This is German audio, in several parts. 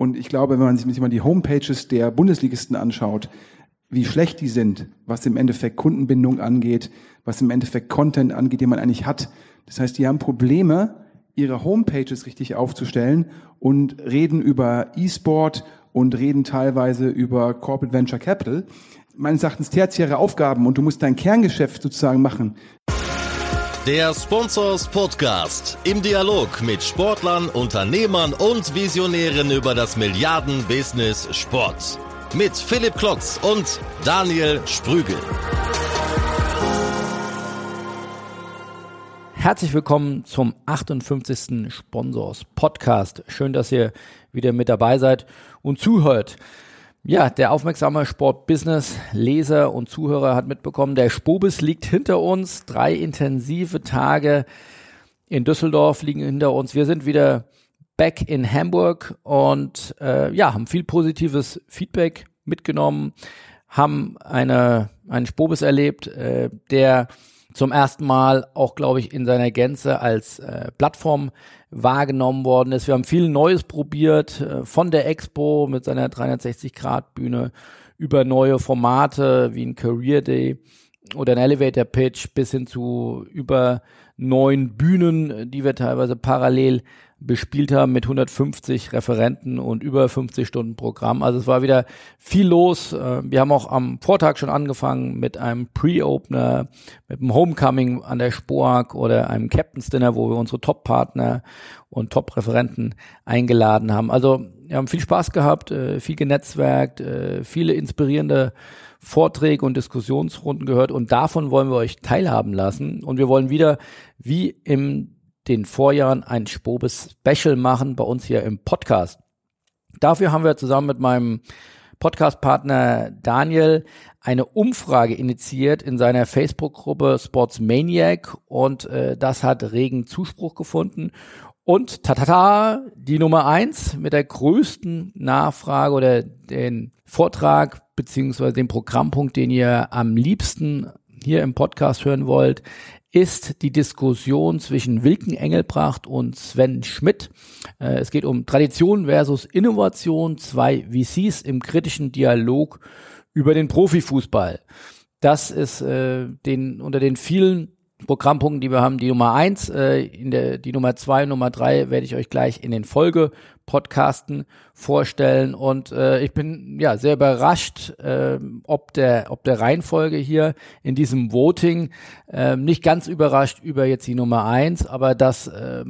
Und ich glaube, wenn man sich mal die Homepages der Bundesligisten anschaut, wie schlecht die sind, was im Endeffekt Kundenbindung angeht, was im Endeffekt Content angeht, den man eigentlich hat. Das heißt, die haben Probleme, ihre Homepages richtig aufzustellen und reden über E-Sport und reden teilweise über Corporate Venture Capital. Meines Erachtens tertiäre Aufgaben und du musst dein Kerngeschäft sozusagen machen. Der Sponsors Podcast im Dialog mit Sportlern, Unternehmern und Visionären über das Milliarden-Business Sport. Mit Philipp Klotz und Daniel Sprügel. Herzlich willkommen zum 58. Sponsors Podcast. Schön, dass ihr wieder mit dabei seid und zuhört. Ja, der aufmerksame Sportbusiness-Leser und Zuhörer hat mitbekommen, der Spobis liegt hinter uns. Drei intensive Tage in Düsseldorf liegen hinter uns. Wir sind wieder back in Hamburg und äh, ja, haben viel positives Feedback mitgenommen, haben eine, einen Spobis erlebt, äh, der zum ersten Mal auch, glaube ich, in seiner Gänze als äh, Plattform wahrgenommen worden ist. Wir haben viel Neues probiert, äh, von der Expo mit seiner 360-Grad-Bühne über neue Formate wie ein Career Day oder ein Elevator Pitch bis hin zu über neun Bühnen, die wir teilweise parallel bespielt haben mit 150 Referenten und über 50 Stunden Programm. Also es war wieder viel los. Äh, wir haben auch am Vortag schon angefangen mit einem Pre-Opener, mit einem Homecoming an der Spoag oder einem Captain's Dinner, wo wir unsere Top-Partner und Top-Referenten eingeladen haben. Also wir haben viel Spaß gehabt, äh, viel genetzwerkt, äh, viele inspirierende Vorträge und Diskussionsrunden gehört und davon wollen wir euch teilhaben lassen. Und wir wollen wieder, wie im den Vorjahren ein Spobes Special machen bei uns hier im Podcast. Dafür haben wir zusammen mit meinem Podcast-Partner Daniel eine Umfrage initiiert in seiner Facebook-Gruppe Sportsmaniac und äh, das hat regen Zuspruch gefunden. Und tatata, die Nummer eins mit der größten Nachfrage oder den Vortrag beziehungsweise den Programmpunkt, den ihr am liebsten hier im Podcast hören wollt, ist die Diskussion zwischen Wilken Engelbracht und Sven Schmidt. Äh, es geht um Tradition versus Innovation, zwei VCs im kritischen Dialog über den Profifußball. Das ist äh, den unter den vielen Programmpunkten, die wir haben, die Nummer eins, äh, in der, die Nummer zwei, Nummer drei werde ich euch gleich in den Folge-Podcasten vorstellen. Und äh, ich bin ja sehr überrascht, äh, ob der, ob der Reihenfolge hier in diesem Voting äh, nicht ganz überrascht über jetzt die Nummer eins, aber dass äh,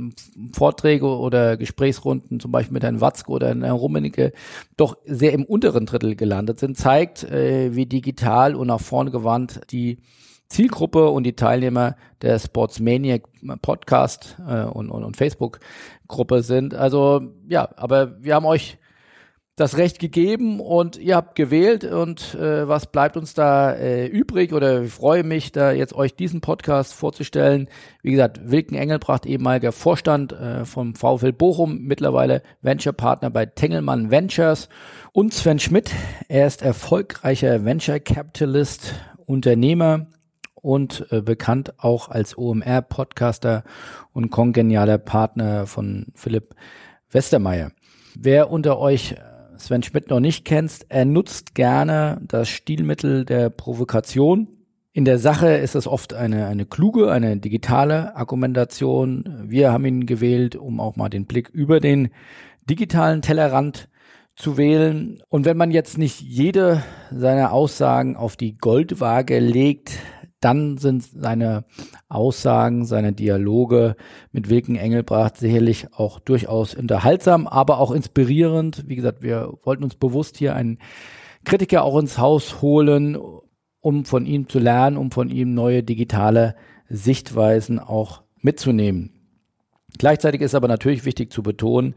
Vorträge oder Gesprächsrunden, zum Beispiel mit Herrn Watzke oder Herrn Rummenigge, doch sehr im unteren Drittel gelandet sind, zeigt, äh, wie digital und nach vorne gewandt die Zielgruppe und die Teilnehmer der Sportsmaniac Podcast äh, und, und, und Facebook-Gruppe sind. Also ja, aber wir haben euch das Recht gegeben und ihr habt gewählt und äh, was bleibt uns da äh, übrig oder ich freue mich, da jetzt euch diesen Podcast vorzustellen. Wie gesagt, Wilken Engelbracht, ehemaliger Vorstand äh, vom VfL Bochum, mittlerweile Venture Partner bei Tengelmann Ventures und Sven Schmidt. Er ist erfolgreicher Venture Capitalist, Unternehmer, und äh, bekannt auch als OMR-Podcaster und kongenialer Partner von Philipp Westermeier. Wer unter euch äh, Sven Schmidt noch nicht kennt, er nutzt gerne das Stilmittel der Provokation. In der Sache ist es oft eine, eine kluge, eine digitale Argumentation. Wir haben ihn gewählt, um auch mal den Blick über den digitalen Tellerrand zu wählen. Und wenn man jetzt nicht jede seiner Aussagen auf die Goldwaage legt, dann sind seine Aussagen, seine Dialoge mit Wilken Engelbracht sicherlich auch durchaus unterhaltsam, aber auch inspirierend. Wie gesagt, wir wollten uns bewusst hier einen Kritiker auch ins Haus holen, um von ihm zu lernen, um von ihm neue digitale Sichtweisen auch mitzunehmen. Gleichzeitig ist aber natürlich wichtig zu betonen,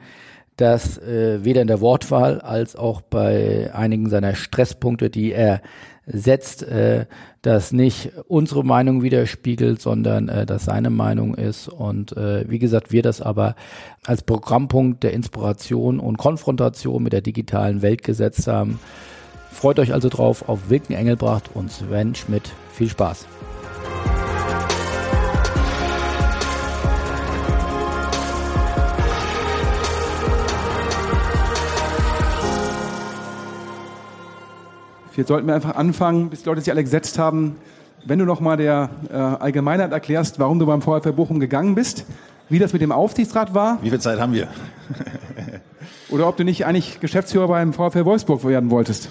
dass äh, weder in der Wortwahl als auch bei einigen seiner Stresspunkte, die er setzt, äh, das nicht unsere Meinung widerspiegelt, sondern äh, das seine Meinung ist. Und äh, wie gesagt, wir das aber als Programmpunkt der Inspiration und Konfrontation mit der digitalen Welt gesetzt haben. Freut euch also drauf auf Wilken Engelbracht und Sven Schmidt. Viel Spaß. Jetzt sollten wir einfach anfangen, bis die Leute sich alle gesetzt haben. Wenn du noch mal der äh, Allgemeinheit erklärst, warum du beim VfL Bochum gegangen bist, wie das mit dem Aufsichtsrat war. Wie viel Zeit haben wir? Oder ob du nicht eigentlich Geschäftsführer beim VfL Wolfsburg werden wolltest.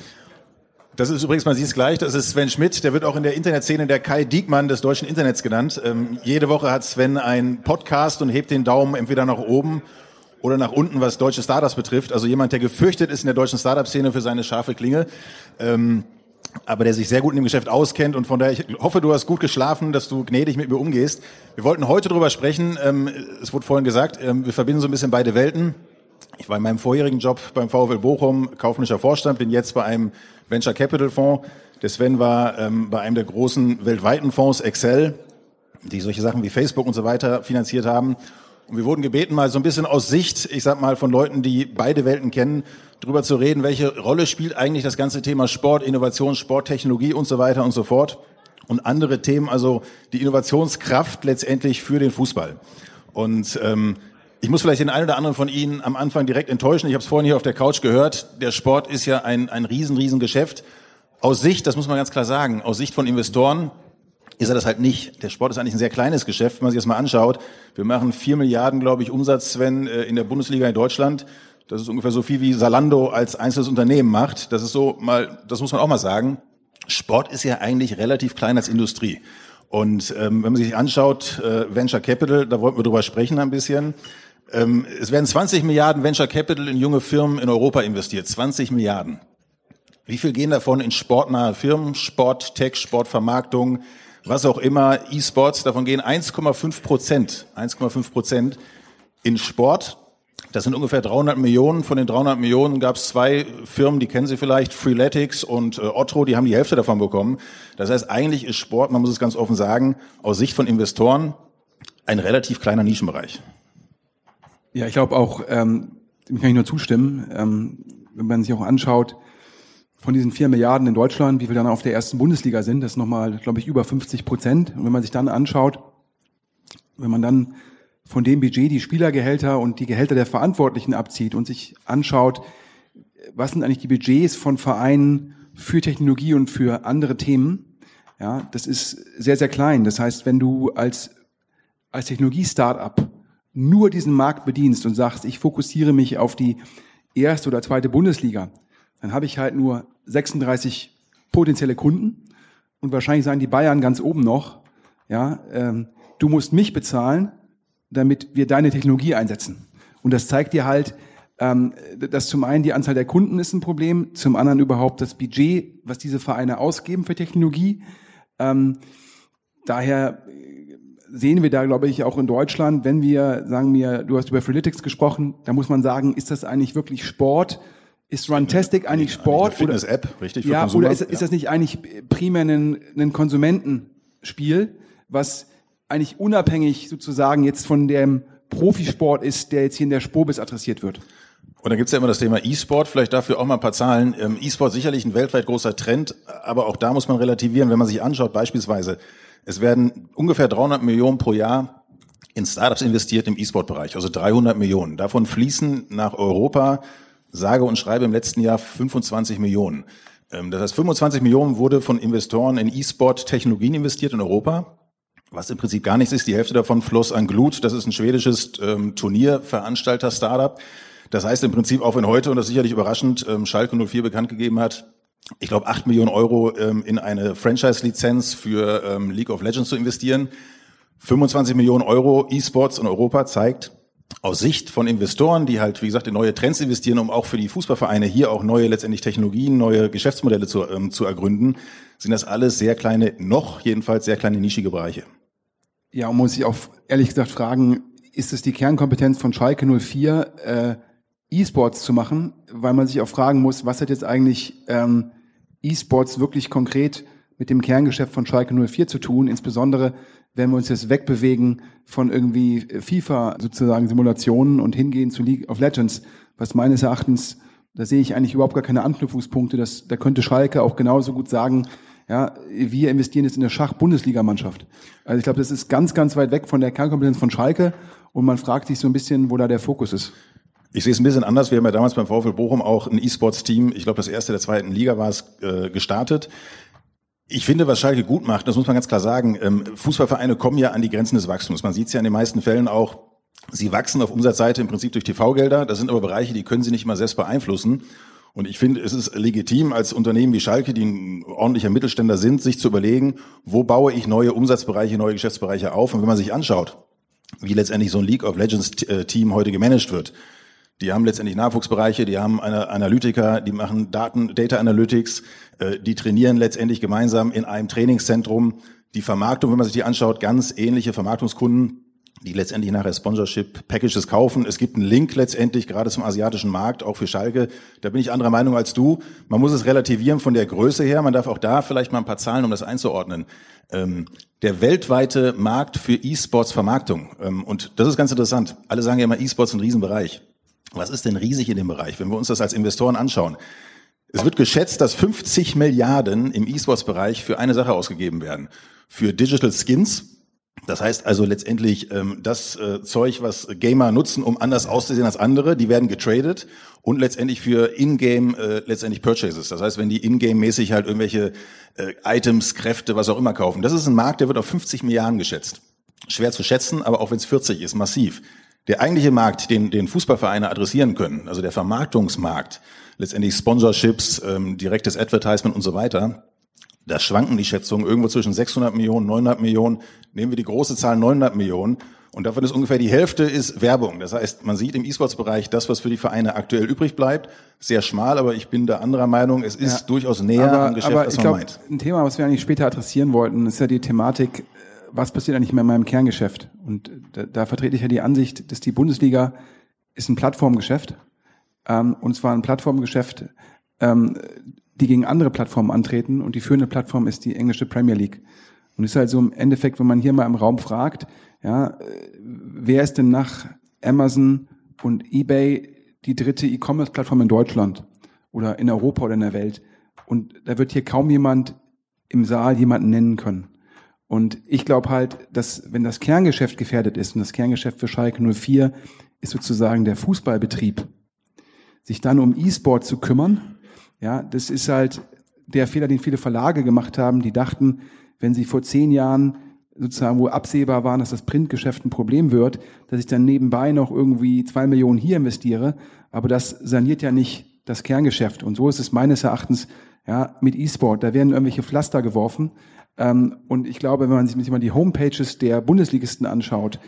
Das ist übrigens, man sieht es gleich, das ist Sven Schmidt, der wird auch in der Internetszene der Kai Diekmann des deutschen Internets genannt. Ähm, jede Woche hat Sven einen Podcast und hebt den Daumen entweder nach oben oder nach unten, was deutsche Startups betrifft. Also jemand, der gefürchtet ist in der deutschen Startup-Szene für seine scharfe Klinge. Ähm, aber der sich sehr gut in dem Geschäft auskennt und von daher, ich hoffe, du hast gut geschlafen, dass du gnädig mit mir umgehst. Wir wollten heute darüber sprechen, ähm, es wurde vorhin gesagt, ähm, wir verbinden so ein bisschen beide Welten. Ich war in meinem vorherigen Job beim VfL Bochum kaufmännischer Vorstand, bin jetzt bei einem Venture Capital Fonds. Der Sven war ähm, bei einem der großen weltweiten Fonds, Excel, die solche Sachen wie Facebook und so weiter finanziert haben. Und wir wurden gebeten, mal so ein bisschen aus Sicht, ich sag mal, von Leuten, die beide Welten kennen, darüber zu reden, welche Rolle spielt eigentlich das ganze Thema Sport, Innovation, Sporttechnologie und so weiter und so fort. Und andere Themen, also die Innovationskraft letztendlich für den Fußball. Und ähm, ich muss vielleicht den einen oder anderen von Ihnen am Anfang direkt enttäuschen. Ich habe es vorhin hier auf der Couch gehört. Der Sport ist ja ein, ein riesen, riesen Geschäft. Aus Sicht, das muss man ganz klar sagen, aus Sicht von Investoren ist er das halt nicht. Der Sport ist eigentlich ein sehr kleines Geschäft, wenn man sich das mal anschaut. Wir machen vier Milliarden, glaube ich, Umsatz, Sven, äh, in der Bundesliga in Deutschland. Das ist ungefähr so viel wie Salando als einzelnes Unternehmen macht. Das ist so mal, das muss man auch mal sagen. Sport ist ja eigentlich relativ klein als Industrie. Und ähm, wenn man sich anschaut, äh, Venture Capital, da wollten wir drüber sprechen ein bisschen. Ähm, es werden 20 Milliarden Venture Capital in junge Firmen in Europa investiert. 20 Milliarden. Wie viel gehen davon in sportnahe Firmen? Sport, Tech, Sportvermarktung, was auch immer, E-Sports, davon gehen 1,5 Prozent, 1,5 Prozent in Sport. Das sind ungefähr 300 Millionen. Von den 300 Millionen gab es zwei Firmen, die kennen Sie vielleicht, Freeletics und äh, Otto, die haben die Hälfte davon bekommen. Das heißt, eigentlich ist Sport, man muss es ganz offen sagen, aus Sicht von Investoren ein relativ kleiner Nischenbereich. Ja, ich glaube auch, ähm, dem kann ich nur zustimmen, ähm, wenn man sich auch anschaut, von diesen vier Milliarden in Deutschland, wie viel dann auf der ersten Bundesliga sind, das ist nochmal, glaube ich, über 50 Prozent. Und wenn man sich dann anschaut, wenn man dann von dem Budget die Spielergehälter und die Gehälter der Verantwortlichen abzieht und sich anschaut, was sind eigentlich die Budgets von Vereinen für Technologie und für andere Themen, ja, das ist sehr, sehr klein. Das heißt, wenn du als, als Technologie-Startup nur diesen Markt bedienst und sagst, ich fokussiere mich auf die erste oder zweite Bundesliga, dann habe ich halt nur 36 potenzielle Kunden und wahrscheinlich sagen die Bayern ganz oben noch, ja, ähm, du musst mich bezahlen, damit wir deine Technologie einsetzen. Und das zeigt dir halt, ähm, dass zum einen die Anzahl der Kunden ist ein Problem, zum anderen überhaupt das Budget, was diese Vereine ausgeben für Technologie. Ähm, daher sehen wir da, glaube ich, auch in Deutschland, wenn wir, sagen wir, du hast über Freeletics gesprochen, da muss man sagen, ist das eigentlich wirklich Sport? Ist Runtastic eigentlich Sport? Eine Fitness-App, richtig? ja, Konsumer? oder ist, ist das nicht eigentlich primär ein, ein Konsumentenspiel, was eigentlich unabhängig sozusagen jetzt von dem Profisport ist, der jetzt hier in der Spobis adressiert wird? Und dann gibt's ja immer das Thema E-Sport, vielleicht dafür auch mal ein paar Zahlen. Ähm, E-Sport sicherlich ein weltweit großer Trend, aber auch da muss man relativieren, wenn man sich anschaut, beispielsweise, es werden ungefähr 300 Millionen pro Jahr in Startups investiert im E-Sport-Bereich, also 300 Millionen. Davon fließen nach Europa, sage und schreibe im letzten Jahr 25 Millionen. Ähm, das heißt, 25 Millionen wurde von Investoren in E-Sport-Technologien investiert in Europa, was im Prinzip gar nichts ist. Die Hälfte davon floss an Glut, das ist ein schwedisches ähm, Turnierveranstalter-Startup. Das heißt im Prinzip, auch wenn heute, und das ist sicherlich überraschend, ähm, Schalke 04 bekannt gegeben hat, ich glaube, acht Millionen Euro ähm, in eine Franchise-Lizenz für ähm, League of Legends zu investieren. 25 Millionen Euro E-Sports in Europa zeigt, aus Sicht von Investoren, die halt, wie gesagt, in neue Trends investieren, um auch für die Fußballvereine hier auch neue letztendlich Technologien, neue Geschäftsmodelle zu, ähm, zu ergründen, sind das alles sehr kleine, noch jedenfalls sehr kleine nischige Bereiche. Ja, und muss ich auch ehrlich gesagt fragen, ist es die Kernkompetenz von Schalke 04, äh, E-Sports zu machen, weil man sich auch fragen muss, was hat jetzt eigentlich ähm, E-Sports wirklich konkret mit dem Kerngeschäft von Schalke 04 zu tun, insbesondere wenn wir uns jetzt wegbewegen von irgendwie FIFA sozusagen Simulationen und hingehen zu League of Legends, was meines Erachtens, da sehe ich eigentlich überhaupt gar keine Anknüpfungspunkte, das, da könnte Schalke auch genauso gut sagen, ja, wir investieren jetzt in eine Schach-Bundesligamannschaft. Also ich glaube, das ist ganz, ganz weit weg von der Kernkompetenz von Schalke und man fragt sich so ein bisschen, wo da der Fokus ist. Ich sehe es ein bisschen anders. Wir haben ja damals beim VfL Bochum auch ein E-Sports-Team, ich glaube das erste der zweiten Liga war es, äh, gestartet. Ich finde, was Schalke gut macht, das muss man ganz klar sagen, ähm, Fußballvereine kommen ja an die Grenzen des Wachstums. Man sieht es ja in den meisten Fällen auch, sie wachsen auf Umsatzseite im Prinzip durch TV-Gelder. Das sind aber Bereiche, die können sie nicht immer selbst beeinflussen. Und ich finde, es ist legitim als Unternehmen wie Schalke, die ein ordentlicher Mittelständler sind, sich zu überlegen, wo baue ich neue Umsatzbereiche, neue Geschäftsbereiche auf. Und wenn man sich anschaut, wie letztendlich so ein League of Legends äh, heute gemanagt wird, die haben letztendlich Nachwuchsbereiche, die haben eine Analytiker, die machen Daten, Data Analytics, äh, die trainieren letztendlich gemeinsam in einem Trainingszentrum. Die Vermarktung, wenn man sich die anschaut, ganz ähnliche Vermarktungskunden, die letztendlich nachher Sponsorship-Packages kaufen. Es gibt einen Link letztendlich gerade zum asiatischen Markt, auch für Schalke. Da bin ich anderer Meinung als du. Man muss es relativieren von der Größe her. Man darf auch da vielleicht mal ein paar Zahlen, um das einzuordnen. Ähm, der weltweite Markt für E-Sports-Vermarktung. Ähm, und das ist ganz interessant. Alle sagen ja immer, E-Sports ist ein Riesenbereich. Was ist denn riesig in dem Bereich, wenn wir uns das als Investoren anschauen? Es wird geschätzt, dass 50 Milliarden im E-Sports-Bereich für eine Sache ausgegeben werden. Für Digital Skins. Das heißt also letztendlich ähm, das äh, Zeug, was Gamer nutzen, um anders auszusehen als andere, die werden getradet und letztendlich für In-Game äh, letztendlich Purchases. Das heißt, wenn die In-Game-mäßig halt irgendwelche äh, Items, Kräfte, was auch immer kaufen. Das ist ein Markt, der wird auf 50 Milliarden geschätzt. Schwer zu schätzen, aber auch wenn es 40 ist, massiv. Der eigentliche Markt, den, den Fußballvereine adressieren können, also der Vermarktungsmarkt, letztendlich Sponsorships, ähm, direktes Advertisement und so weiter, da schwanken die Schätzungen irgendwo zwischen 600 Millionen, 900 Millionen. Nehmen wir die große Zahl 900 Millionen. Und davon ist ungefähr die Hälfte ist Werbung. Das heißt, man sieht im E-Sports-Bereich das, was für die Vereine aktuell übrig bleibt. Sehr schmal, aber ich bin da anderer Meinung. Es ist ja, durchaus näher aber, am Geschäft, aber als man glaub, meint. Ein Thema, was wir eigentlich später adressieren wollten, ist ja die Thematik, was passiert eigentlich in meinem Kerngeschäft? Und da, da vertrete ich ja die Ansicht, dass die Bundesliga ist ein Plattformgeschäft. Ähm, und zwar ein Plattformgeschäft, ähm, die gegen andere Plattformen antreten. Und die führende Plattform ist die englische Premier League. Und ist halt so im Endeffekt, wenn man hier mal im Raum fragt, ja, wer ist denn nach Amazon und eBay die dritte E-Commerce-Plattform in Deutschland oder in Europa oder in der Welt? Und da wird hier kaum jemand im Saal jemanden nennen können. Und ich glaube halt, dass wenn das Kerngeschäft gefährdet ist und das Kerngeschäft für Schalke 04 ist sozusagen der Fußballbetrieb, sich dann um E-Sport zu kümmern, ja, das ist halt der Fehler, den viele Verlage gemacht haben, die dachten, wenn sie vor zehn Jahren sozusagen, wo absehbar waren, dass das Printgeschäft ein Problem wird, dass ich dann nebenbei noch irgendwie zwei Millionen hier investiere, aber das saniert ja nicht das Kerngeschäft. Und so ist es meines Erachtens ja, mit E-Sport. Da werden irgendwelche Pflaster geworfen, und ich glaube, wenn man sich mal die Homepages der Bundesligisten anschaut,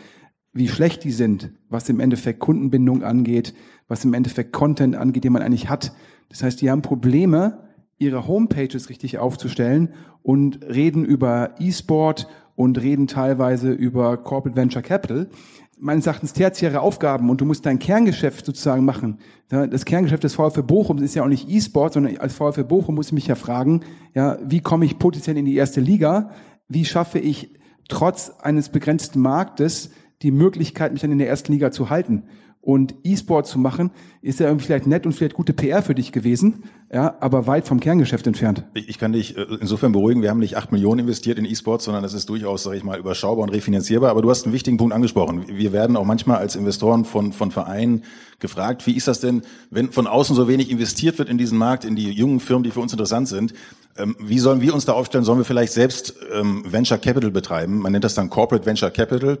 wie schlecht die sind, was im Endeffekt Kundenbindung angeht, was im Endeffekt Content angeht, den man eigentlich hat. Das heißt, die haben Probleme, ihre Homepages richtig aufzustellen und reden über E-Sport und reden teilweise über Corporate Venture Capital meines Erachtens tertiäre Aufgaben und du musst dein Kerngeschäft sozusagen machen. Das Kerngeschäft des VfB Bochum ist ja auch nicht E-Sport, sondern als VfB Bochum muss ich mich ja fragen, ja, wie komme ich potenziell in die erste Liga? Wie schaffe ich trotz eines begrenzten Marktes die Möglichkeit, mich dann in der ersten Liga zu halten? Und E-Sport zu machen, ist ja irgendwie vielleicht nett und vielleicht gute PR für dich gewesen, ja, aber weit vom Kerngeschäft entfernt. Ich, ich kann dich äh, insofern beruhigen, wir haben nicht acht Millionen investiert in E-Sport, sondern das ist durchaus, sage ich mal, überschaubar und refinanzierbar. Aber du hast einen wichtigen Punkt angesprochen. Wir werden auch manchmal als Investoren von, von Vereinen gefragt, wie ist das denn, wenn von außen so wenig investiert wird in diesen Markt, in die jungen Firmen, die für uns interessant sind, ähm, wie sollen wir uns da aufstellen? Sollen wir vielleicht selbst ähm, Venture Capital betreiben? Man nennt das dann Corporate Venture Capital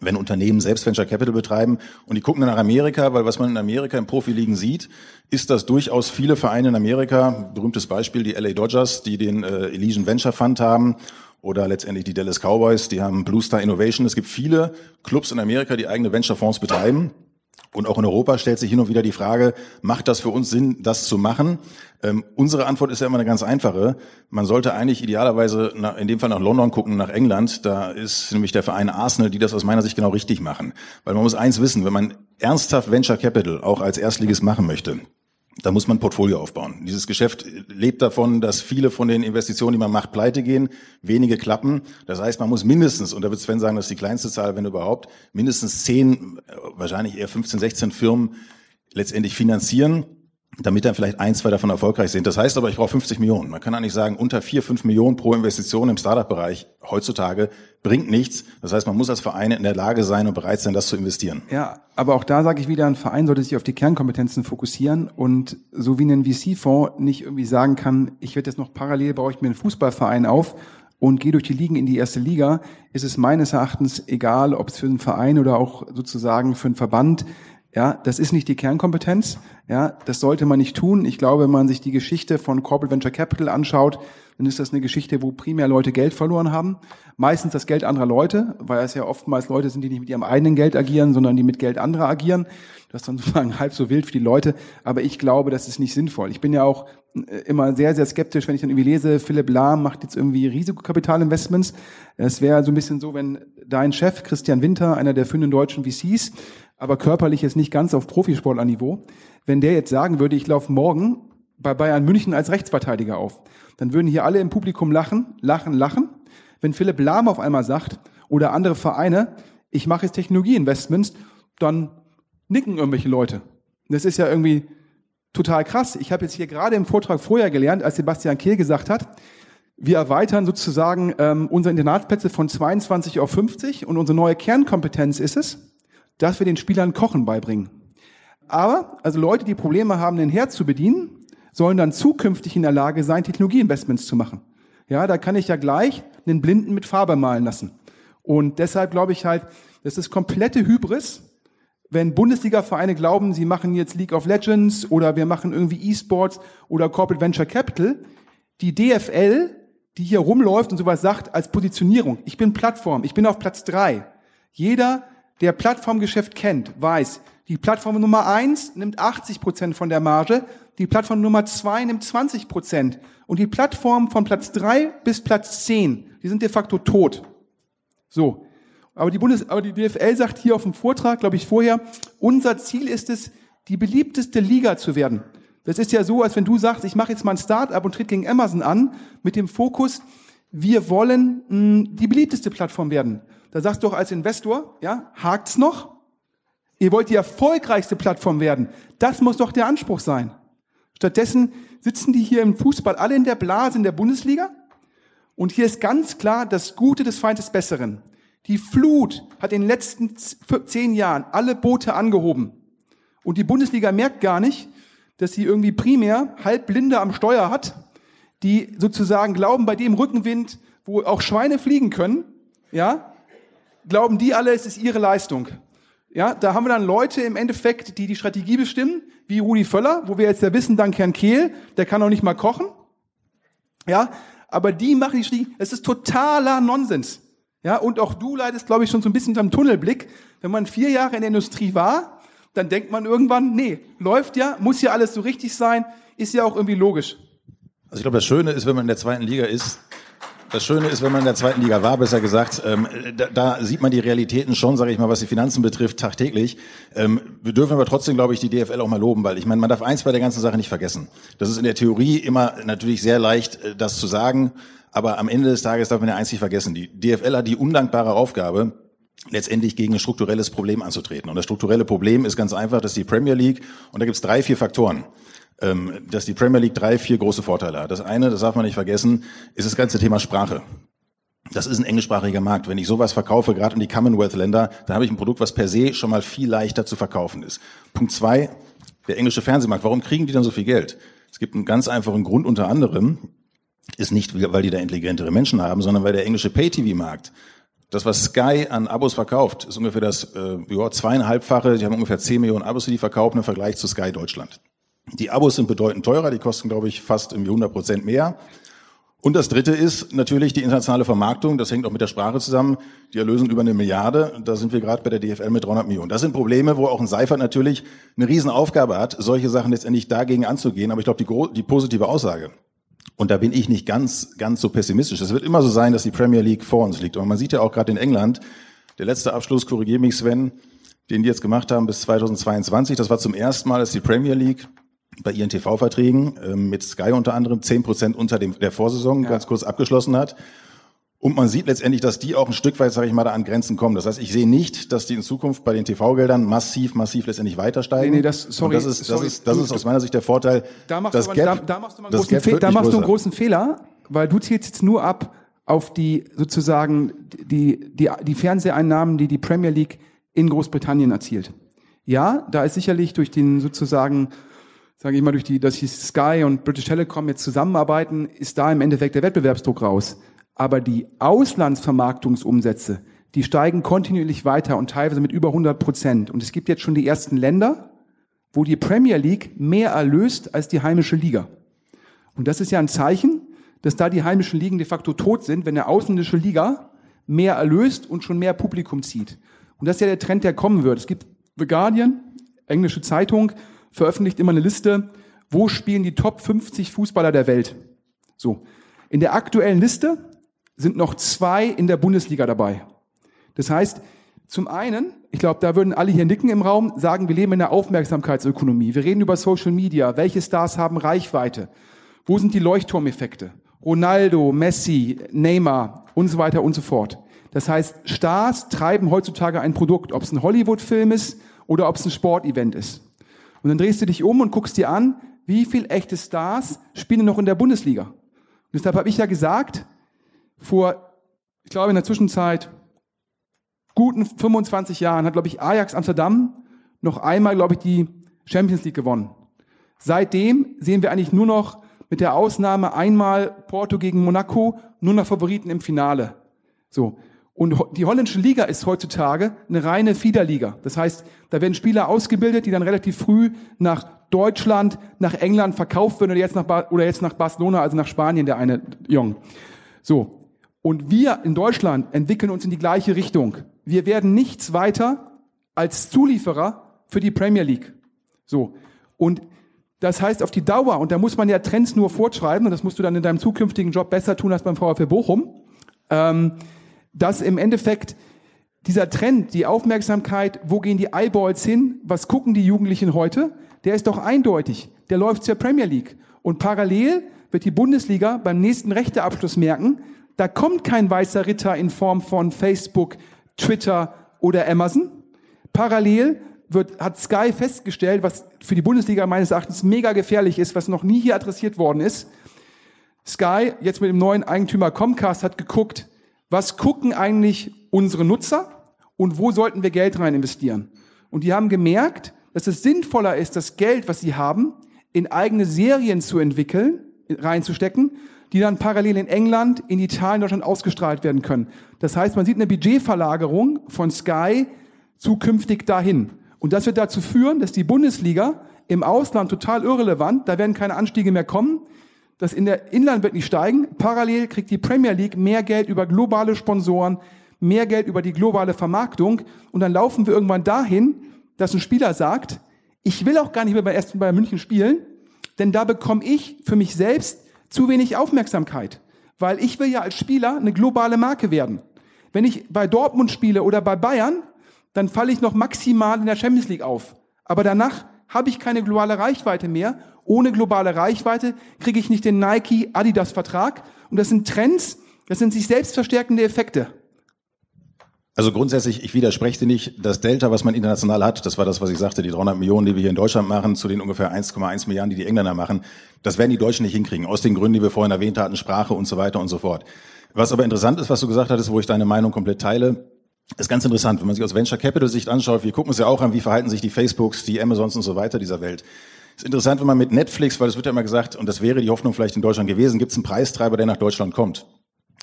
wenn Unternehmen selbst Venture Capital betreiben und die gucken dann nach Amerika, weil was man in Amerika im Profiligen sieht, ist, dass durchaus viele Vereine in Amerika, berühmtes Beispiel die LA Dodgers, die den äh, Elysian Venture Fund haben oder letztendlich die Dallas Cowboys, die haben Blue Star Innovation. Es gibt viele Clubs in Amerika, die eigene Venture Fonds betreiben. Und auch in Europa stellt sich hin und wieder die Frage, macht das für uns Sinn, das zu machen? Ähm, unsere Antwort ist ja immer eine ganz einfache. Man sollte eigentlich idealerweise nach, in dem Fall nach London gucken, nach England. Da ist nämlich der Verein Arsenal, die das aus meiner Sicht genau richtig machen. Weil man muss eins wissen, wenn man ernsthaft Venture Capital auch als Erstliges machen möchte, da muss man ein Portfolio aufbauen. Dieses Geschäft lebt davon, dass viele von den Investitionen, die man macht, pleite gehen, wenige klappen. Das heißt, man muss mindestens, und da wird Sven sagen, das ist die kleinste Zahl, wenn überhaupt, mindestens zehn, wahrscheinlich eher 15, 16 Firmen letztendlich finanzieren. Damit dann vielleicht ein, zwei davon erfolgreich sind. Das heißt aber, ich brauche 50 Millionen. Man kann eigentlich sagen, unter vier, fünf Millionen pro Investition im Startup-Bereich heutzutage bringt nichts. Das heißt, man muss als Verein in der Lage sein und bereit sein, das zu investieren. Ja, aber auch da sage ich wieder, ein Verein sollte sich auf die Kernkompetenzen fokussieren und so wie ein VC-Fonds nicht irgendwie sagen kann, ich werde jetzt noch parallel baue ich mir einen Fußballverein auf und gehe durch die Ligen in die erste Liga, ist es meines Erachtens egal, ob es für einen Verein oder auch sozusagen für einen Verband ja, das ist nicht die Kernkompetenz. Ja, das sollte man nicht tun. Ich glaube, wenn man sich die Geschichte von Corporate Venture Capital anschaut, dann ist das eine Geschichte, wo primär Leute Geld verloren haben. Meistens das Geld anderer Leute, weil es ja oftmals Leute sind, die nicht mit ihrem eigenen Geld agieren, sondern die mit Geld anderer agieren. Das ist dann sozusagen halb so wild für die Leute. Aber ich glaube, das ist nicht sinnvoll. Ich bin ja auch äh, immer sehr, sehr skeptisch, wenn ich dann irgendwie lese, Philipp Lahm macht jetzt irgendwie Risikokapitalinvestments. Es wäre so ein bisschen so, wenn dein Chef, Christian Winter, einer der führenden deutschen VCs, aber körperlich jetzt nicht ganz auf Profisportlerniveau, wenn der jetzt sagen würde, ich laufe morgen bei Bayern München als Rechtsverteidiger auf, dann würden hier alle im Publikum lachen, lachen, lachen. Wenn Philipp Lahm auf einmal sagt oder andere Vereine, ich mache jetzt Technologieinvestments, dann nicken irgendwelche Leute. Das ist ja irgendwie total krass. Ich habe jetzt hier gerade im Vortrag vorher gelernt, als Sebastian Kehl gesagt hat, wir erweitern sozusagen ähm, unsere Internatsplätze von 22 auf 50 und unsere neue Kernkompetenz ist es, dass wir den Spielern Kochen beibringen. Aber, also Leute, die Probleme haben, den Herd zu bedienen, sollen dann zukünftig in der Lage sein, Technologieinvestments zu machen. Ja, da kann ich ja gleich einen Blinden mit Farbe malen lassen. Und deshalb glaube ich halt, das ist komplette Hybris, wenn Bundesliga-Vereine glauben, sie machen jetzt League of Legends oder wir machen irgendwie E-Sports oder Corporate Venture Capital. Die DFL, die hier rumläuft und sowas sagt als Positionierung, ich bin Plattform, ich bin auf Platz drei. Jeder der Plattformgeschäft kennt, weiß, die Plattform Nummer eins nimmt 80 Prozent von der Marge, die Plattform Nummer zwei nimmt 20 Prozent und die Plattform von Platz drei bis Platz zehn, die sind de facto tot. So. Aber die Bundes, aber die DFL sagt hier auf dem Vortrag, glaube ich vorher, unser Ziel ist es, die beliebteste Liga zu werden. Das ist ja so, als wenn du sagst, ich mache jetzt mal ein Start-up und tritt gegen Amazon an, mit dem Fokus, wir wollen mh, hm, die beliebteste Plattform werden. Da sagst du doch als Investor, ja, hakt's noch? Ihr wollt die erfolgreichste Plattform werden. Das muss doch der Anspruch sein. Stattdessen sitzen die hier im Fußball alle in der Blase in der Bundesliga. Und hier ist ganz klar das Gute des Feindes Besseren. Die Flut hat in den letzten zehn Jahren alle Boote angehoben. Und die Bundesliga merkt gar nicht, dass sie irgendwie primär halbblinde am Steuer hat, die sozusagen glauben, bei dem Rückenwind, wo auch Schweine fliegen können, ja, glauben die alle, es ist ihre Leistung. Ja, da haben wir dann Leute im Endeffekt, die die Strategie bestimmen, wie Rudi Völler, wo wir jetzt ja wissen, dank Herrn Kehl, der kann auch nicht mal kochen. Ja, aber die machen die Strategie, es ist totaler Nonsens. Ja, und auch du leidest, glaube ich, schon so ein bisschen unter dem Tunnelblick. Wenn man vier Jahre in der Industrie war, dann denkt man irgendwann, nee, läuft ja, muss ja alles so richtig sein, ist ja auch irgendwie logisch. Also ich glaube, das Schöne ist, wenn man in der zweiten Liga ist, das Schöne ist, wenn man in der zweiten Liga war, besser gesagt, ähm, da, da, sieht man die Realitäten schon, sage ich mal, was die Finanzen betrifft, tagtäglich. Ähm, wir dürfen aber trotzdem, glaube ich, die DFL auch mal loben, weil ich meine, man darf eins bei der ganzen Sache nicht vergessen. Das ist in der Theorie immer natürlich sehr leicht, äh, das zu sagen, aber am Ende des Tages darf man ja eins nicht vergessen. Die DFL hat die undankbare Aufgabe, letztendlich gegen ein strukturelles Problem anzutreten. Und das strukturelle Problem ist ganz einfach, dass die Premier League, und da gibt es drei, vier Faktoren dass die Premier League drei, vier große Vorteile hat. Das eine, das darf man nicht vergessen, ist das ganze Thema Sprache. Das ist ein englischsprachiger Markt. Wenn ich sowas verkaufe, gerade in die Commonwealth-Länder, dann habe ich ein Produkt, was per se schon mal viel leichter zu verkaufen ist. Punkt zwei, der englische Fernsehmarkt. Warum kriegen die dann so viel Geld? Es gibt einen ganz einfachen Grund unter anderem, ist nicht, weil die da intelligentere Menschen haben, sondern weil der englische Pay-TV-Markt das, was Sky an Abos verkauft, ist ungefähr das äh, ja, zweieinhalbfache. Die haben ungefähr 10 Millionen Abos, die die verkaufen im Vergleich zu Sky Deutschland. Die Abos sind bedeutend teurer, die kosten, glaube ich, fast irgendwie 100 Prozent mehr. Und das Dritte ist natürlich die internationale Vermarktung. Das hängt auch mit der Sprache zusammen. Die erlösen über eine Milliarde. Da sind wir gerade bei der DFL mit 300 Millionen. Das sind Probleme, wo auch ein Seifert natürlich eine Riesenaufgabe hat, solche Sachen letztendlich dagegen anzugehen. Aber ich glaube, die, die positive Aussage, und da bin ich nicht ganz, ganz so pessimistisch. Es wird immer so sein, dass die Premier League vor uns liegt. Aber man sieht ja auch gerade in England, der letzte Abschluss, korrigiere mich Sven, den die jetzt gemacht haben bis 2022, das war zum ersten Mal, dass die Premier League bei ihren TV-Verträgen äh, mit Sky unter anderem zehn Prozent unter dem, der Vorsaison ja. ganz kurz abgeschlossen hat. Und man sieht letztendlich, dass die auch ein Stück weit, sage ich mal, da an Grenzen kommen. Das heißt, ich sehe nicht, dass die in Zukunft bei den TV-Geldern massiv, massiv letztendlich weiter steigen. Nee, nee, das- sorry, Und das ist, sorry, das ist, das ist aus meiner Sicht der Vorteil. Da machst, das du, Gap- da, da machst du mal einen, großen, Fe da machst du einen großen Fehler, weil du zielst jetzt nur ab auf die sozusagen die, die, die Fernseheinnahmen, die die Premier League in Großbritannien erzielt. Ja, da ist sicherlich durch den sozusagen, sage ich mal, durch die, dass die Sky und British Telecom jetzt zusammenarbeiten, ist da im Endeffekt der Wettbewerbsdruck raus. Aber die Auslandsvermarktungsumsätze, die steigen kontinuierlich weiter und teilweise mit über 100 Prozent. Und es gibt jetzt schon die ersten Länder, wo die Premier League mehr erlöst als die heimische Liga. Und das ist ja ein Zeichen, dass da die heimischen Ligen de facto tot sind, wenn eine ausländische Liga mehr erlöst und schon mehr Publikum zieht. Und das ist ja der Trend, der kommen wird. Es gibt The Guardian, englische Zeitung, veröffentlicht immer eine Liste, wo spielen die Top 50 Fußballer der Welt. So. In der aktuellen Liste sind noch zwei in der Bundesliga dabei. Das heißt, zum einen, ich glaube, da würden alle hier nicken im Raum, sagen, wir leben in einer Aufmerksamkeitsökonomie. Wir reden über Social Media. Welche Stars haben Reichweite? Wo sind die Leuchtturmeffekte? Ronaldo, Messi, Neymar und so weiter und so fort. Das heißt, Stars treiben heutzutage ein Produkt, ob es ein Hollywood-Film ist oder ob es ein Sportevent ist. Und dann drehst du dich um und guckst dir an, wie viel echte Stars spielen noch in der Bundesliga. Und deshalb habe ich ja gesagt, vor, ich glaube in der Zwischenzeit, guten 25 Jahren hat, glaube ich, Ajax Amsterdam noch einmal, glaube ich, die Champions League gewonnen. Seitdem sehen wir eigentlich nur noch mit der Ausnahme einmal Porto gegen Monaco nur noch Favoriten im Finale. So. Und die holländische Liga ist heutzutage eine reine Fiederliga. Das heißt, da werden Spieler ausgebildet, die dann relativ früh nach Deutschland, nach England verkauft werden oder jetzt nach, Ba- oder jetzt nach Barcelona, also nach Spanien, der eine Jung. So. Und wir in Deutschland entwickeln uns in die gleiche Richtung. Wir werden nichts weiter als Zulieferer für die Premier League. So. Und das heißt auf die Dauer, und da muss man ja Trends nur fortschreiben, und das musst du dann in deinem zukünftigen Job besser tun als beim VfB Bochum, ähm, dass im Endeffekt dieser Trend, die Aufmerksamkeit, wo gehen die Eyeballs hin, was gucken die Jugendlichen heute, der ist doch eindeutig. Der läuft zur Premier League. Und parallel wird die Bundesliga beim nächsten Rechteabschluss merken, da kommt kein weißer Ritter in Form von Facebook, Twitter oder Amazon. Parallel wird, hat Sky festgestellt, was für die Bundesliga meines Erachtens mega gefährlich ist, was noch nie hier adressiert worden ist. Sky, jetzt mit dem neuen Eigentümer Comcast, hat geguckt, was gucken eigentlich unsere Nutzer und wo sollten wir Geld rein investieren. Und die haben gemerkt, dass es sinnvoller ist, das Geld, was sie haben, in eigene Serien zu entwickeln, reinzustecken, die dann parallel in England, in Italien, Deutschland ausgestrahlt werden können. Das heißt, man sieht eine Budgetverlagerung von Sky zukünftig dahin. Und das wird dazu führen, dass die Bundesliga im Ausland total irrelevant, da werden keine Anstiege mehr kommen, das in der Inland wird nicht steigen. Parallel kriegt die Premier League mehr Geld über globale Sponsoren, mehr Geld über die globale Vermarktung. Und dann laufen wir irgendwann dahin, dass ein Spieler sagt, ich will auch gar nicht mehr bei ersten Bayern München spielen, denn da bekomme ich für mich selbst zu wenig Aufmerksamkeit. Weil ich will ja als Spieler eine globale Marke werden. Wenn ich bei Dortmund spiele oder bei Bayern, dann falle ich noch maximal in der Champions League auf. Aber danach habe ich keine globale Reichweite mehr. Ohne globale Reichweite kriege ich nicht den Nike Adidas Vertrag. Und das sind Trends, das sind sich selbst verstärkende Effekte. Also grundsätzlich, ich widerspreche dir nicht. Das Delta, was man international hat, das war das, was ich sagte, die 300 Millionen, die wir hier in Deutschland machen, zu den ungefähr 1,1 Milliarden, die die Engländer machen, das werden die Deutschen nicht hinkriegen. Aus den Gründen, die wir vorhin erwähnt hatten, Sprache und so weiter und so fort. Was aber interessant ist, was du gesagt hattest, wo ich deine Meinung komplett teile, ist ganz interessant. Wenn man sich aus Venture Capital Sicht anschaut, wir gucken uns ja auch an, wie verhalten sich die Facebooks, die Amazons und so weiter dieser Welt. Ist interessant, wenn man mit Netflix, weil es wird ja immer gesagt, und das wäre die Hoffnung vielleicht in Deutschland gewesen, gibt es einen Preistreiber, der nach Deutschland kommt.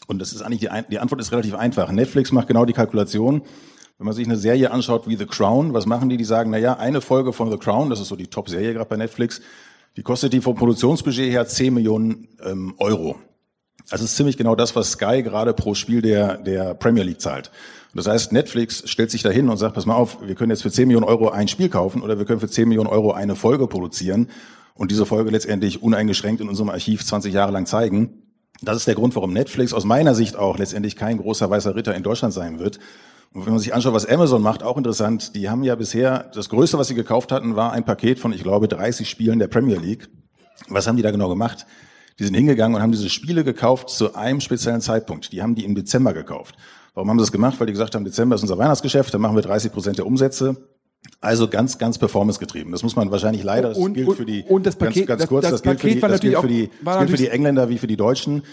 Und das ist eigentlich die, die Antwort ist relativ einfach. Netflix macht genau die Kalkulation. Wenn man sich eine Serie anschaut wie The Crown, was machen die? Die sagen, na ja, eine Folge von The Crown, das ist so die Top-Serie gerade bei Netflix, die kostet die vom Produktionsbudget her 10 Millionen ähm, Euro. Das ist ziemlich genau das, was Sky gerade pro Spiel der, der Premier League zahlt. Das heißt, Netflix stellt sich dahin und sagt, pass mal auf, wir können jetzt für 10 Millionen Euro ein Spiel kaufen oder wir können für 10 Millionen Euro eine Folge produzieren und diese Folge letztendlich uneingeschränkt in unserem Archiv 20 Jahre lang zeigen. Das ist der Grund, warum Netflix aus meiner Sicht auch letztendlich kein großer weißer Ritter in Deutschland sein wird. Und wenn man sich anschaut, was Amazon macht, auch interessant, die haben ja bisher, das Größte, was sie gekauft hatten, war ein Paket von, ich glaube, 30 Spielen der Premier League. Was haben die da genau gemacht? Die sind hingegangen und haben diese Spiele gekauft zu einem speziellen Zeitpunkt. Die haben die im Dezember gekauft. Warum haben sie das gemacht? Weil die gesagt haben, Dezember ist unser Weihnachtsgeschäft, dann machen wir 30 Prozent der Umsätze. Also ganz, ganz performancegetrieben. Das muss man wahrscheinlich leider, das Und- gilt und- für die, und das Paket- ganz, ganz das- kurz, das das, gilt für die, das gilt für die, das gilt für die Engländer wie für die Deutschen.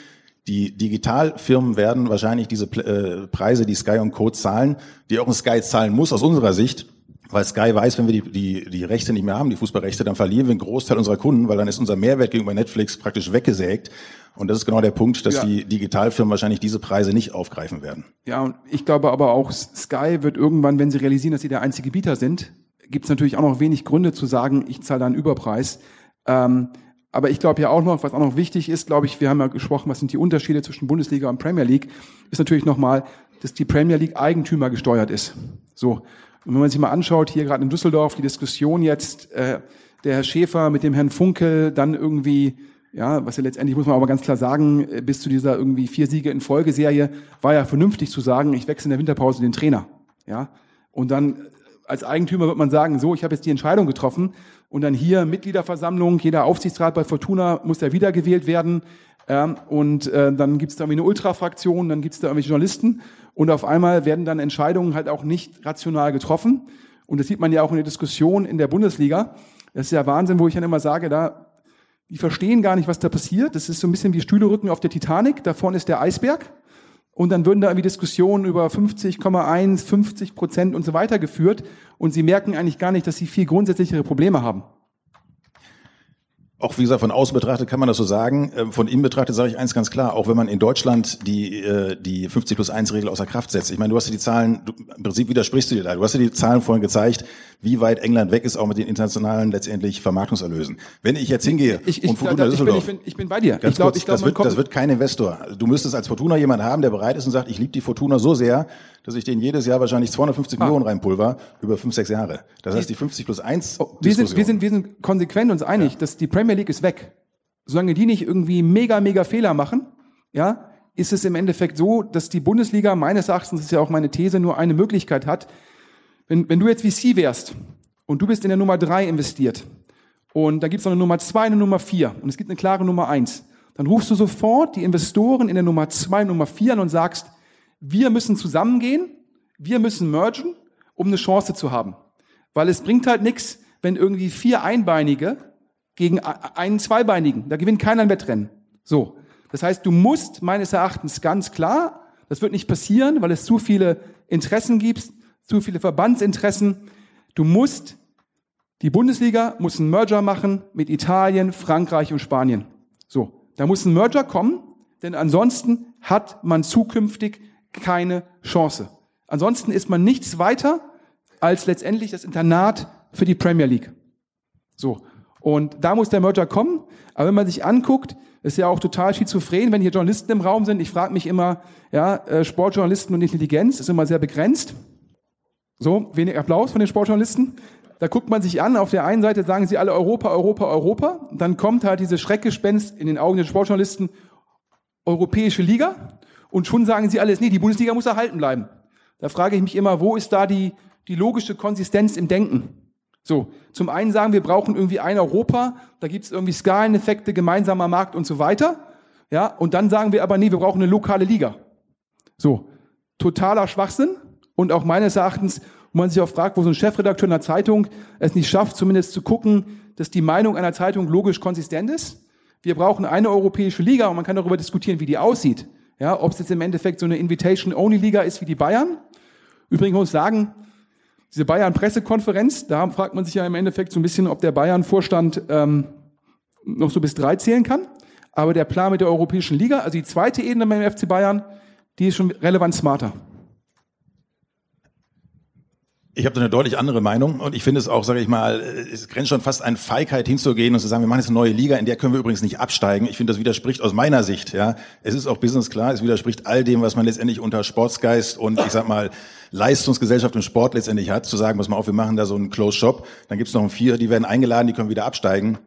Die Digitalfirmen werden wahrscheinlich diese äh, Preise, die Sky und Co. zahlen, die auch ein Sky zahlen muss aus unserer Sicht, weil Sky weiß, wenn wir die, die, die Rechte nicht mehr haben, die Fußballrechte, dann verlieren wir einen Großteil unserer Kunden, weil dann ist unser Mehrwert gegenüber Netflix praktisch weggesägt. Und das ist genau der Punkt, dass Ja. die Digitalfirmen wahrscheinlich diese Preise nicht aufgreifen werden. Ja, und ich glaube aber auch, Sky wird irgendwann, wenn sie realisieren, dass sie der einzige Bieter sind, gibt es natürlich auch noch wenig Gründe zu sagen, ich zahle da einen Überpreis. Ähm, aber ich glaube ja auch noch, was auch noch wichtig ist, glaube ich, wir haben ja gesprochen, was sind die Unterschiede zwischen Bundesliga und Premier League, ist natürlich nochmal, dass die Premier League Eigentümer gesteuert ist. So. Und wenn man sich mal anschaut, hier gerade in Düsseldorf, die Diskussion jetzt, äh, der Herr Schäfer mit dem Herrn Funkel, dann irgendwie, ja, was ja letztendlich, muss man aber ganz klar sagen, äh, bis zu dieser irgendwie vier Siege in Folgeserie, war ja vernünftig zu sagen, ich wechsle in der Winterpause den Trainer. Ja. Und dann äh, als Eigentümer wird man sagen, so, ich habe jetzt die Entscheidung getroffen und dann hier Mitgliederversammlung, jeder Aufsichtsrat bei Fortuna muss ja wiedergewählt werden. Ähm, und äh, dann gibt es da irgendwie eine Ultrafraktion, dann gibt es da irgendwelche Journalisten und auf einmal werden dann Entscheidungen halt auch nicht rational getroffen. Und das sieht man ja auch in der Diskussion in der Bundesliga. Das ist ja Wahnsinn, wo ich dann immer sage, da, die verstehen gar nicht, was da passiert. Das ist so ein bisschen wie Stühlerücken auf der Titanic. Da vorne ist der Eisberg. Und dann würden da irgendwie Diskussionen über 50,1, 50 Prozent und so weiter geführt. Und sie merken eigentlich gar nicht, dass sie viel grundsätzlichere Probleme haben. Auch wie gesagt, von außen betrachtet kann man das so sagen. Ähm, Von innen betrachtet sage ich eins ganz klar, auch wenn man in Deutschland die, äh, die 50 plus 1 Regel außer Kraft setzt. Ich meine, du hast ja die Zahlen, du, im Prinzip widersprichst du dir da. Du hast ja die Zahlen vorhin gezeigt, wie weit England weg ist, auch mit den internationalen letztendlich Vermarktungserlösen. Wenn ich jetzt hingehe Ich, ich, und Fortuna da, ich, bin, Düsseldorf, ich, bin, ich bin bei dir. Ganz ich glaube, kurz, ich glaub, das, wird, das wird kein Investor. Du müsstest als Fortuna jemanden haben, der bereit ist und sagt, ich liebe die Fortuna so sehr, dass ich den jedes Jahr wahrscheinlich 250 Millionen reinpulver über fünf, sechs Jahre. Das heißt, die 50 plus 1 Oh, wir sind, wir sind, wir sind konsequent uns einig, dass die Premier League ist weg. Solange die nicht irgendwie mega, mega Fehler machen, ja, ist es im Endeffekt so, dass die Bundesliga meines Erachtens, das ist ja auch meine These, nur eine Möglichkeit hat. Wenn, wenn du jetzt VC wärst und du bist in der Nummer drei investiert und da gibt es noch eine Nummer zwei, eine Nummer vier und es gibt eine klare Nummer eins, dann rufst du sofort die Investoren in der Nummer zwei, Nummer vier an und sagst, wir müssen zusammengehen, wir müssen mergen, um eine Chance zu haben. Weil es bringt halt nichts, wenn irgendwie vier Einbeinige gegen einen Zweibeinigen, da gewinnt keiner ein Wettrennen. So. Das heißt, du musst meines Erachtens ganz klar, das wird nicht passieren, weil es zu viele Interessen gibt, zu viele Verbandsinteressen. Du musst, die Bundesliga muss einen Merger machen mit Italien, Frankreich und Spanien. So. Da muss ein Merger kommen, denn ansonsten hat man zukünftig keine Chance. Ansonsten ist man nichts weiter als letztendlich das Internat für die Premier League. So. Und da muss der Merger kommen. Aber wenn man sich anguckt, ist ja auch total schizophren, wenn hier Journalisten im Raum sind. Ich frage mich immer, ja, äh, Sportjournalisten und Intelligenz ist immer sehr begrenzt. So, wenig Applaus von den Sportjournalisten. Da guckt man sich an, auf der einen Seite sagen sie alle Europa, Europa, Europa. Dann kommt halt diese Schreckgespenst in den Augen der Sportjournalisten, Europäische Liga. Und schon sagen sie alles, nee, die Bundesliga muss erhalten bleiben. Da frage ich mich immer, wo ist da die, die logische Konsistenz im Denken? So, zum einen sagen wir brauchen irgendwie ein Europa, da gibt es irgendwie Skaleneffekte, gemeinsamer Markt und so weiter. Ja, und dann sagen wir aber, nee, wir brauchen eine lokale Liga. So, totaler Schwachsinn und auch meines Erachtens, wo man sich auch fragt, wo so ein Chefredakteur einer Zeitung es nicht schafft, zumindest zu gucken, dass die Meinung einer Zeitung logisch konsistent ist. Wir brauchen eine europäische Liga und man kann darüber diskutieren, wie die aussieht. Ja, ob es jetzt im Endeffekt so eine Invitation-Only-Liga ist wie die Bayern. Übrigens muss ich sagen, diese Bayern-Pressekonferenz, da fragt man sich ja im Endeffekt so ein bisschen, ob der Bayern-Vorstand ähm, noch so bis drei zählen kann. Aber der Plan mit der Europäischen Liga, also die zweite Ebene beim FC Bayern, die ist schon relevant smarter. Ich habe da eine deutlich andere Meinung und ich finde es auch, sage ich mal, es grenzt schon fast an Feigheit hinzugehen und zu sagen, wir machen jetzt eine neue Liga, in der können wir übrigens nicht absteigen. Ich finde, das widerspricht aus meiner Sicht, ja. Es ist auch Business klar, es widerspricht all dem, was man letztendlich unter Sportsgeist und ich sag mal Leistungsgesellschaft und Sport letztendlich hat, zu sagen, pass mal auf, wir machen da so einen Closed Shop, dann gibt's noch ein Vier, die werden eingeladen, die können wieder absteigen.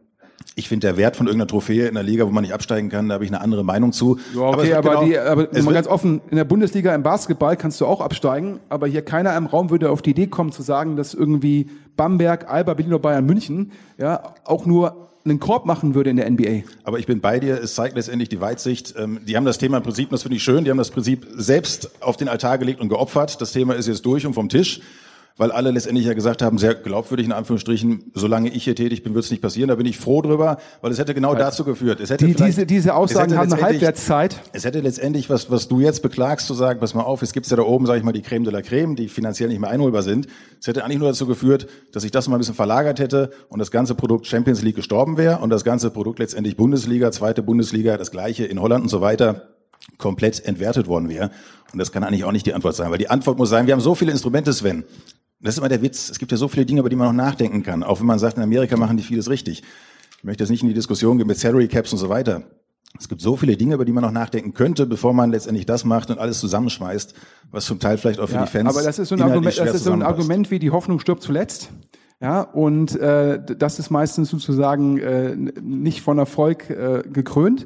Ich finde, der Wert von irgendeiner Trophäe in der Liga, wo man nicht absteigen kann, da habe ich eine andere Meinung zu. Ja, okay, es aber, genau- die, aber mal ganz offen, in der Bundesliga im Basketball kannst du auch absteigen, aber hier keiner im Raum würde auf die Idee kommen zu sagen, dass irgendwie Bamberg, Alba, Berlin oder Bayern München ja auch nur einen Korb machen würde in der NBA. Aber ich bin bei dir, es zeigt letztendlich die Weitsicht. Ähm, die haben das Thema im Prinzip, das finde ich schön, die haben das Prinzip selbst auf den Altar gelegt und geopfert. Das Thema ist jetzt durch und vom Tisch weil alle letztendlich ja gesagt haben, sehr glaubwürdig in Anführungsstrichen, solange ich hier tätig bin, wird es nicht passieren. Da bin ich froh drüber, weil es hätte genau dazu geführt. Es hätte die, diese, diese Aussagen haben eine Halbwertszeit. Es hätte letztendlich, was, was du jetzt beklagst, zu sagen, pass mal auf, es gibt ja da oben, sage ich mal, die Creme de la Creme, die finanziell nicht mehr einholbar sind. Es hätte eigentlich nur dazu geführt, dass ich das mal ein bisschen verlagert hätte und das ganze Produkt Champions League gestorben wäre und das ganze Produkt letztendlich Bundesliga, zweite Bundesliga, das gleiche in Holland und so weiter komplett entwertet worden wäre. Und das kann eigentlich auch nicht die Antwort sein, weil die Antwort muss sein, wir haben so viele Instrumente, Sven. Das ist immer der Witz. Es gibt ja so viele Dinge, über die man noch nachdenken kann. Auch wenn man sagt, in Amerika machen die vieles richtig. Ich möchte jetzt nicht in die Diskussion gehen mit Salary Caps und so weiter. Es gibt so viele Dinge, über die man noch nachdenken könnte, bevor man letztendlich das macht und alles zusammenschmeißt, was zum Teil vielleicht auch für ja, die Fans. Aber das ist so ein Argument, das ist so ein Argument wie die Hoffnung stirbt zuletzt. Ja, und äh, das ist meistens sozusagen äh, nicht von Erfolg äh, gekrönt.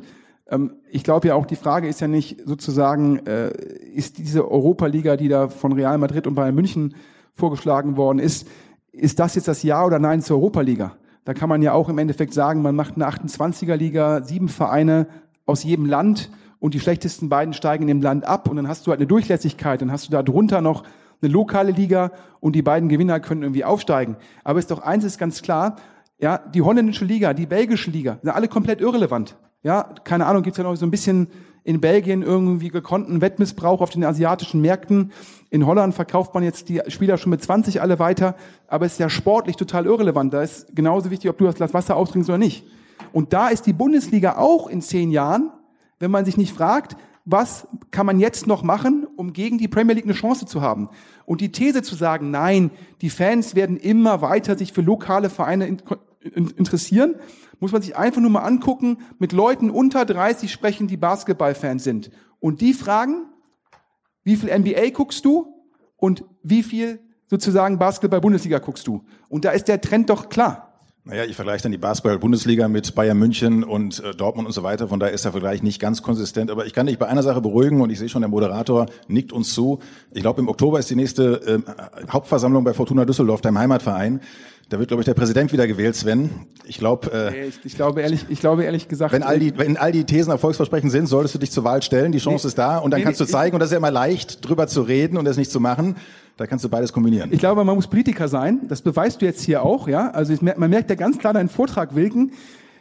Ähm, ich glaube ja auch, die Frage ist ja nicht sozusagen, äh, ist diese Europa-Liga, die da von Real Madrid und Bayern München vorgeschlagen worden ist, ist das jetzt das Ja oder Nein zur Europa-Liga? Da kann man ja auch im Endeffekt sagen, man macht eine 28er-Liga, sieben Vereine aus jedem Land und die schlechtesten beiden steigen in dem Land ab und dann hast du halt eine Durchlässigkeit, dann hast du da drunter noch eine lokale Liga und die beiden Gewinner können irgendwie aufsteigen. Aber ist doch eins ist ganz klar, ja, die holländische Liga, die belgische Liga, sind alle komplett irrelevant. Ja, keine Ahnung, gibt's ja noch so ein bisschen in Belgien irgendwie gekonnten Wettmissbrauch auf den asiatischen Märkten. In Holland verkauft man jetzt die Spieler schon mit 20 alle weiter, aber es ist ja sportlich total irrelevant. Da ist genauso wichtig, ob du das Glas Wasser austrinkst oder nicht. Und da ist die Bundesliga auch in zehn Jahren, wenn man sich nicht fragt, was kann man jetzt noch machen, um gegen die Premier League eine Chance zu haben? Und die These zu sagen, nein, die Fans werden immer weiter sich für lokale Vereine interessieren, muss man sich einfach nur mal angucken, mit Leuten unter 30 sprechen, die Basketballfans sind. Und die fragen, wie viel NBA guckst du und wie viel sozusagen Basketball-Bundesliga guckst du? Und da ist der Trend doch klar. Naja, ich vergleiche dann die Basketball-Bundesliga mit Bayern München und äh, Dortmund und so weiter. Von daher ist der Vergleich nicht ganz konsistent. Aber ich kann dich bei einer Sache beruhigen und ich sehe schon, der Moderator nickt uns zu. Ich glaube, im Oktober ist die nächste äh, Hauptversammlung bei Fortuna Düsseldorf, deinem Heimatverein. Da wird, glaube ich, der Präsident wieder gewählt, Sven. Ich glaube, äh, ich, ich, glaube ehrlich, ich glaube ehrlich gesagt, wenn all die, wenn all die Thesen Erfolgsversprechen sind, solltest du dich zur Wahl stellen. Die Chance nee, ist da und dann nee, kannst du zeigen. Ich, und das ist ja immer leicht, drüber zu reden und das nicht zu machen. Da kannst du beides kombinieren. Ich glaube, man muss Politiker sein. Das beweist du jetzt hier auch, ja. Also man merkt ja ganz klar deinen Vortrag, Wilken.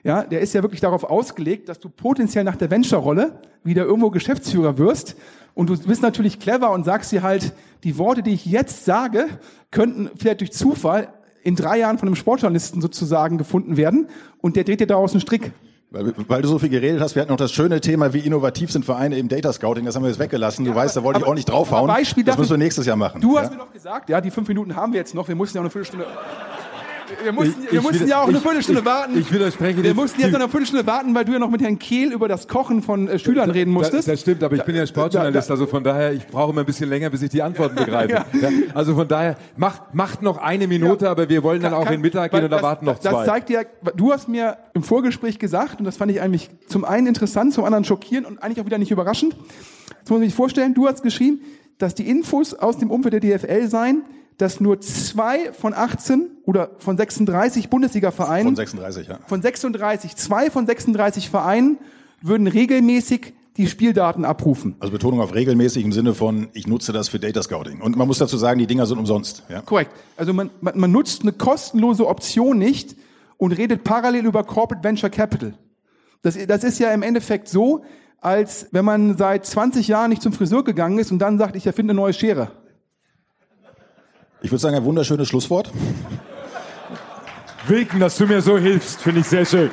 Ja, der ist ja wirklich darauf ausgelegt, dass du potenziell nach der Venture-Rolle wieder irgendwo Geschäftsführer wirst. Und du bist natürlich clever und sagst dir halt, die Worte, die ich jetzt sage, könnten vielleicht durch Zufall in drei Jahren von einem Sportjournalisten sozusagen gefunden werden und der dreht dir daraus einen Strick. Weil, weil du so viel geredet hast, wir hatten noch das schöne Thema, wie innovativ sind Vereine im Data Scouting, das haben wir jetzt weggelassen. Du ja, weißt, da wollte ich auch nicht draufhauen. Beispiel das müssen wir nächstes Jahr machen. Du hast mir doch gesagt, ja, die fünf Minuten haben wir jetzt noch, wir mussten ja noch eine Viertelstunde wir mussten, ich, wir mussten ja auch eine Viertelstunde ich, warten. Ich widerspreche Wir mussten jetzt noch eine Viertelstunde warten, weil du ja noch mit Herrn Kehl über das Kochen von äh, Schülern reden musstest. Das, das, stimmt, aber ich bin ja Sportjournalist, also von daher, ich brauche immer ein bisschen länger, bis ich die Antworten begreife. ja. Ja, also von daher, macht, macht noch eine Minute, aber wir wollen dann auch in Mittag gehen und da warten noch zwei. Das zeigt dir, du hast mir im Vorgespräch gesagt, und das fand ich eigentlich zum einen interessant, zum anderen schockierend und eigentlich auch wieder nicht überraschend. Jetzt muss man sich vorstellen, du hast geschrieben, dass die Infos aus dem Umfeld der DFL seien, dass nur zwei von 18 oder von 36 Bundesliga-Vereinen. Von 36, ja. Von 36, zwei von 36 Vereinen würden regelmäßig die Spieldaten abrufen. Also Betonung auf regelmäßig im Sinne von, ich nutze das für Data Scouting. Und man muss dazu sagen, die Dinger sind umsonst. Ja? Korrekt. Also man, man, man nutzt eine kostenlose Option nicht und redet parallel über Corporate Venture Capital. Das, das ist ja im Endeffekt so, als wenn man seit 20 Jahren nicht zum Friseur gegangen ist und dann sagt, ich erfinde eine neue Schere. Ich würde sagen, ein wunderschönes Schlusswort. Wilken, dass du mir so hilfst, finde ich sehr schön.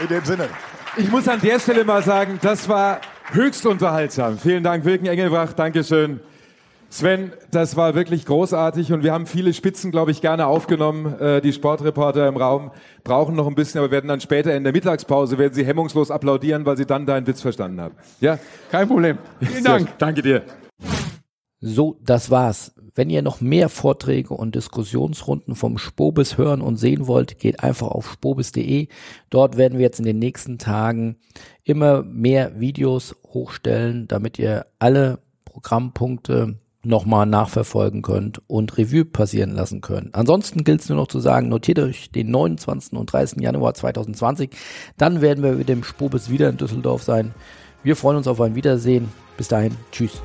In dem Sinne. Ich muss an der Stelle mal sagen, das war höchst unterhaltsam. Vielen Dank, Wilken Engelbach. Dankeschön. Sven, das war wirklich großartig und wir haben viele Spitzen, glaube ich, gerne aufgenommen. Äh, die Sportreporter im Raum brauchen noch ein bisschen, aber werden dann später in der Mittagspause, werden sie hemmungslos applaudieren, weil sie dann deinen Witz verstanden haben. Ja? Kein Problem. Vielen Dank. Danke dir. So, das war's. Wenn ihr noch mehr Vorträge und Diskussionsrunden vom Spobis hören und sehen wollt, geht einfach auf spobis.de. Dort werden wir jetzt in den nächsten Tagen immer mehr Videos hochstellen, damit ihr alle Programmpunkte nochmal nachverfolgen könnt und Revue passieren lassen könnt. Ansonsten gilt es nur noch zu sagen, notiert euch den 29. und 30. Januar 2020. Dann werden wir mit dem Spobis wieder in Düsseldorf sein. Wir freuen uns auf ein Wiedersehen. Bis dahin, tschüss.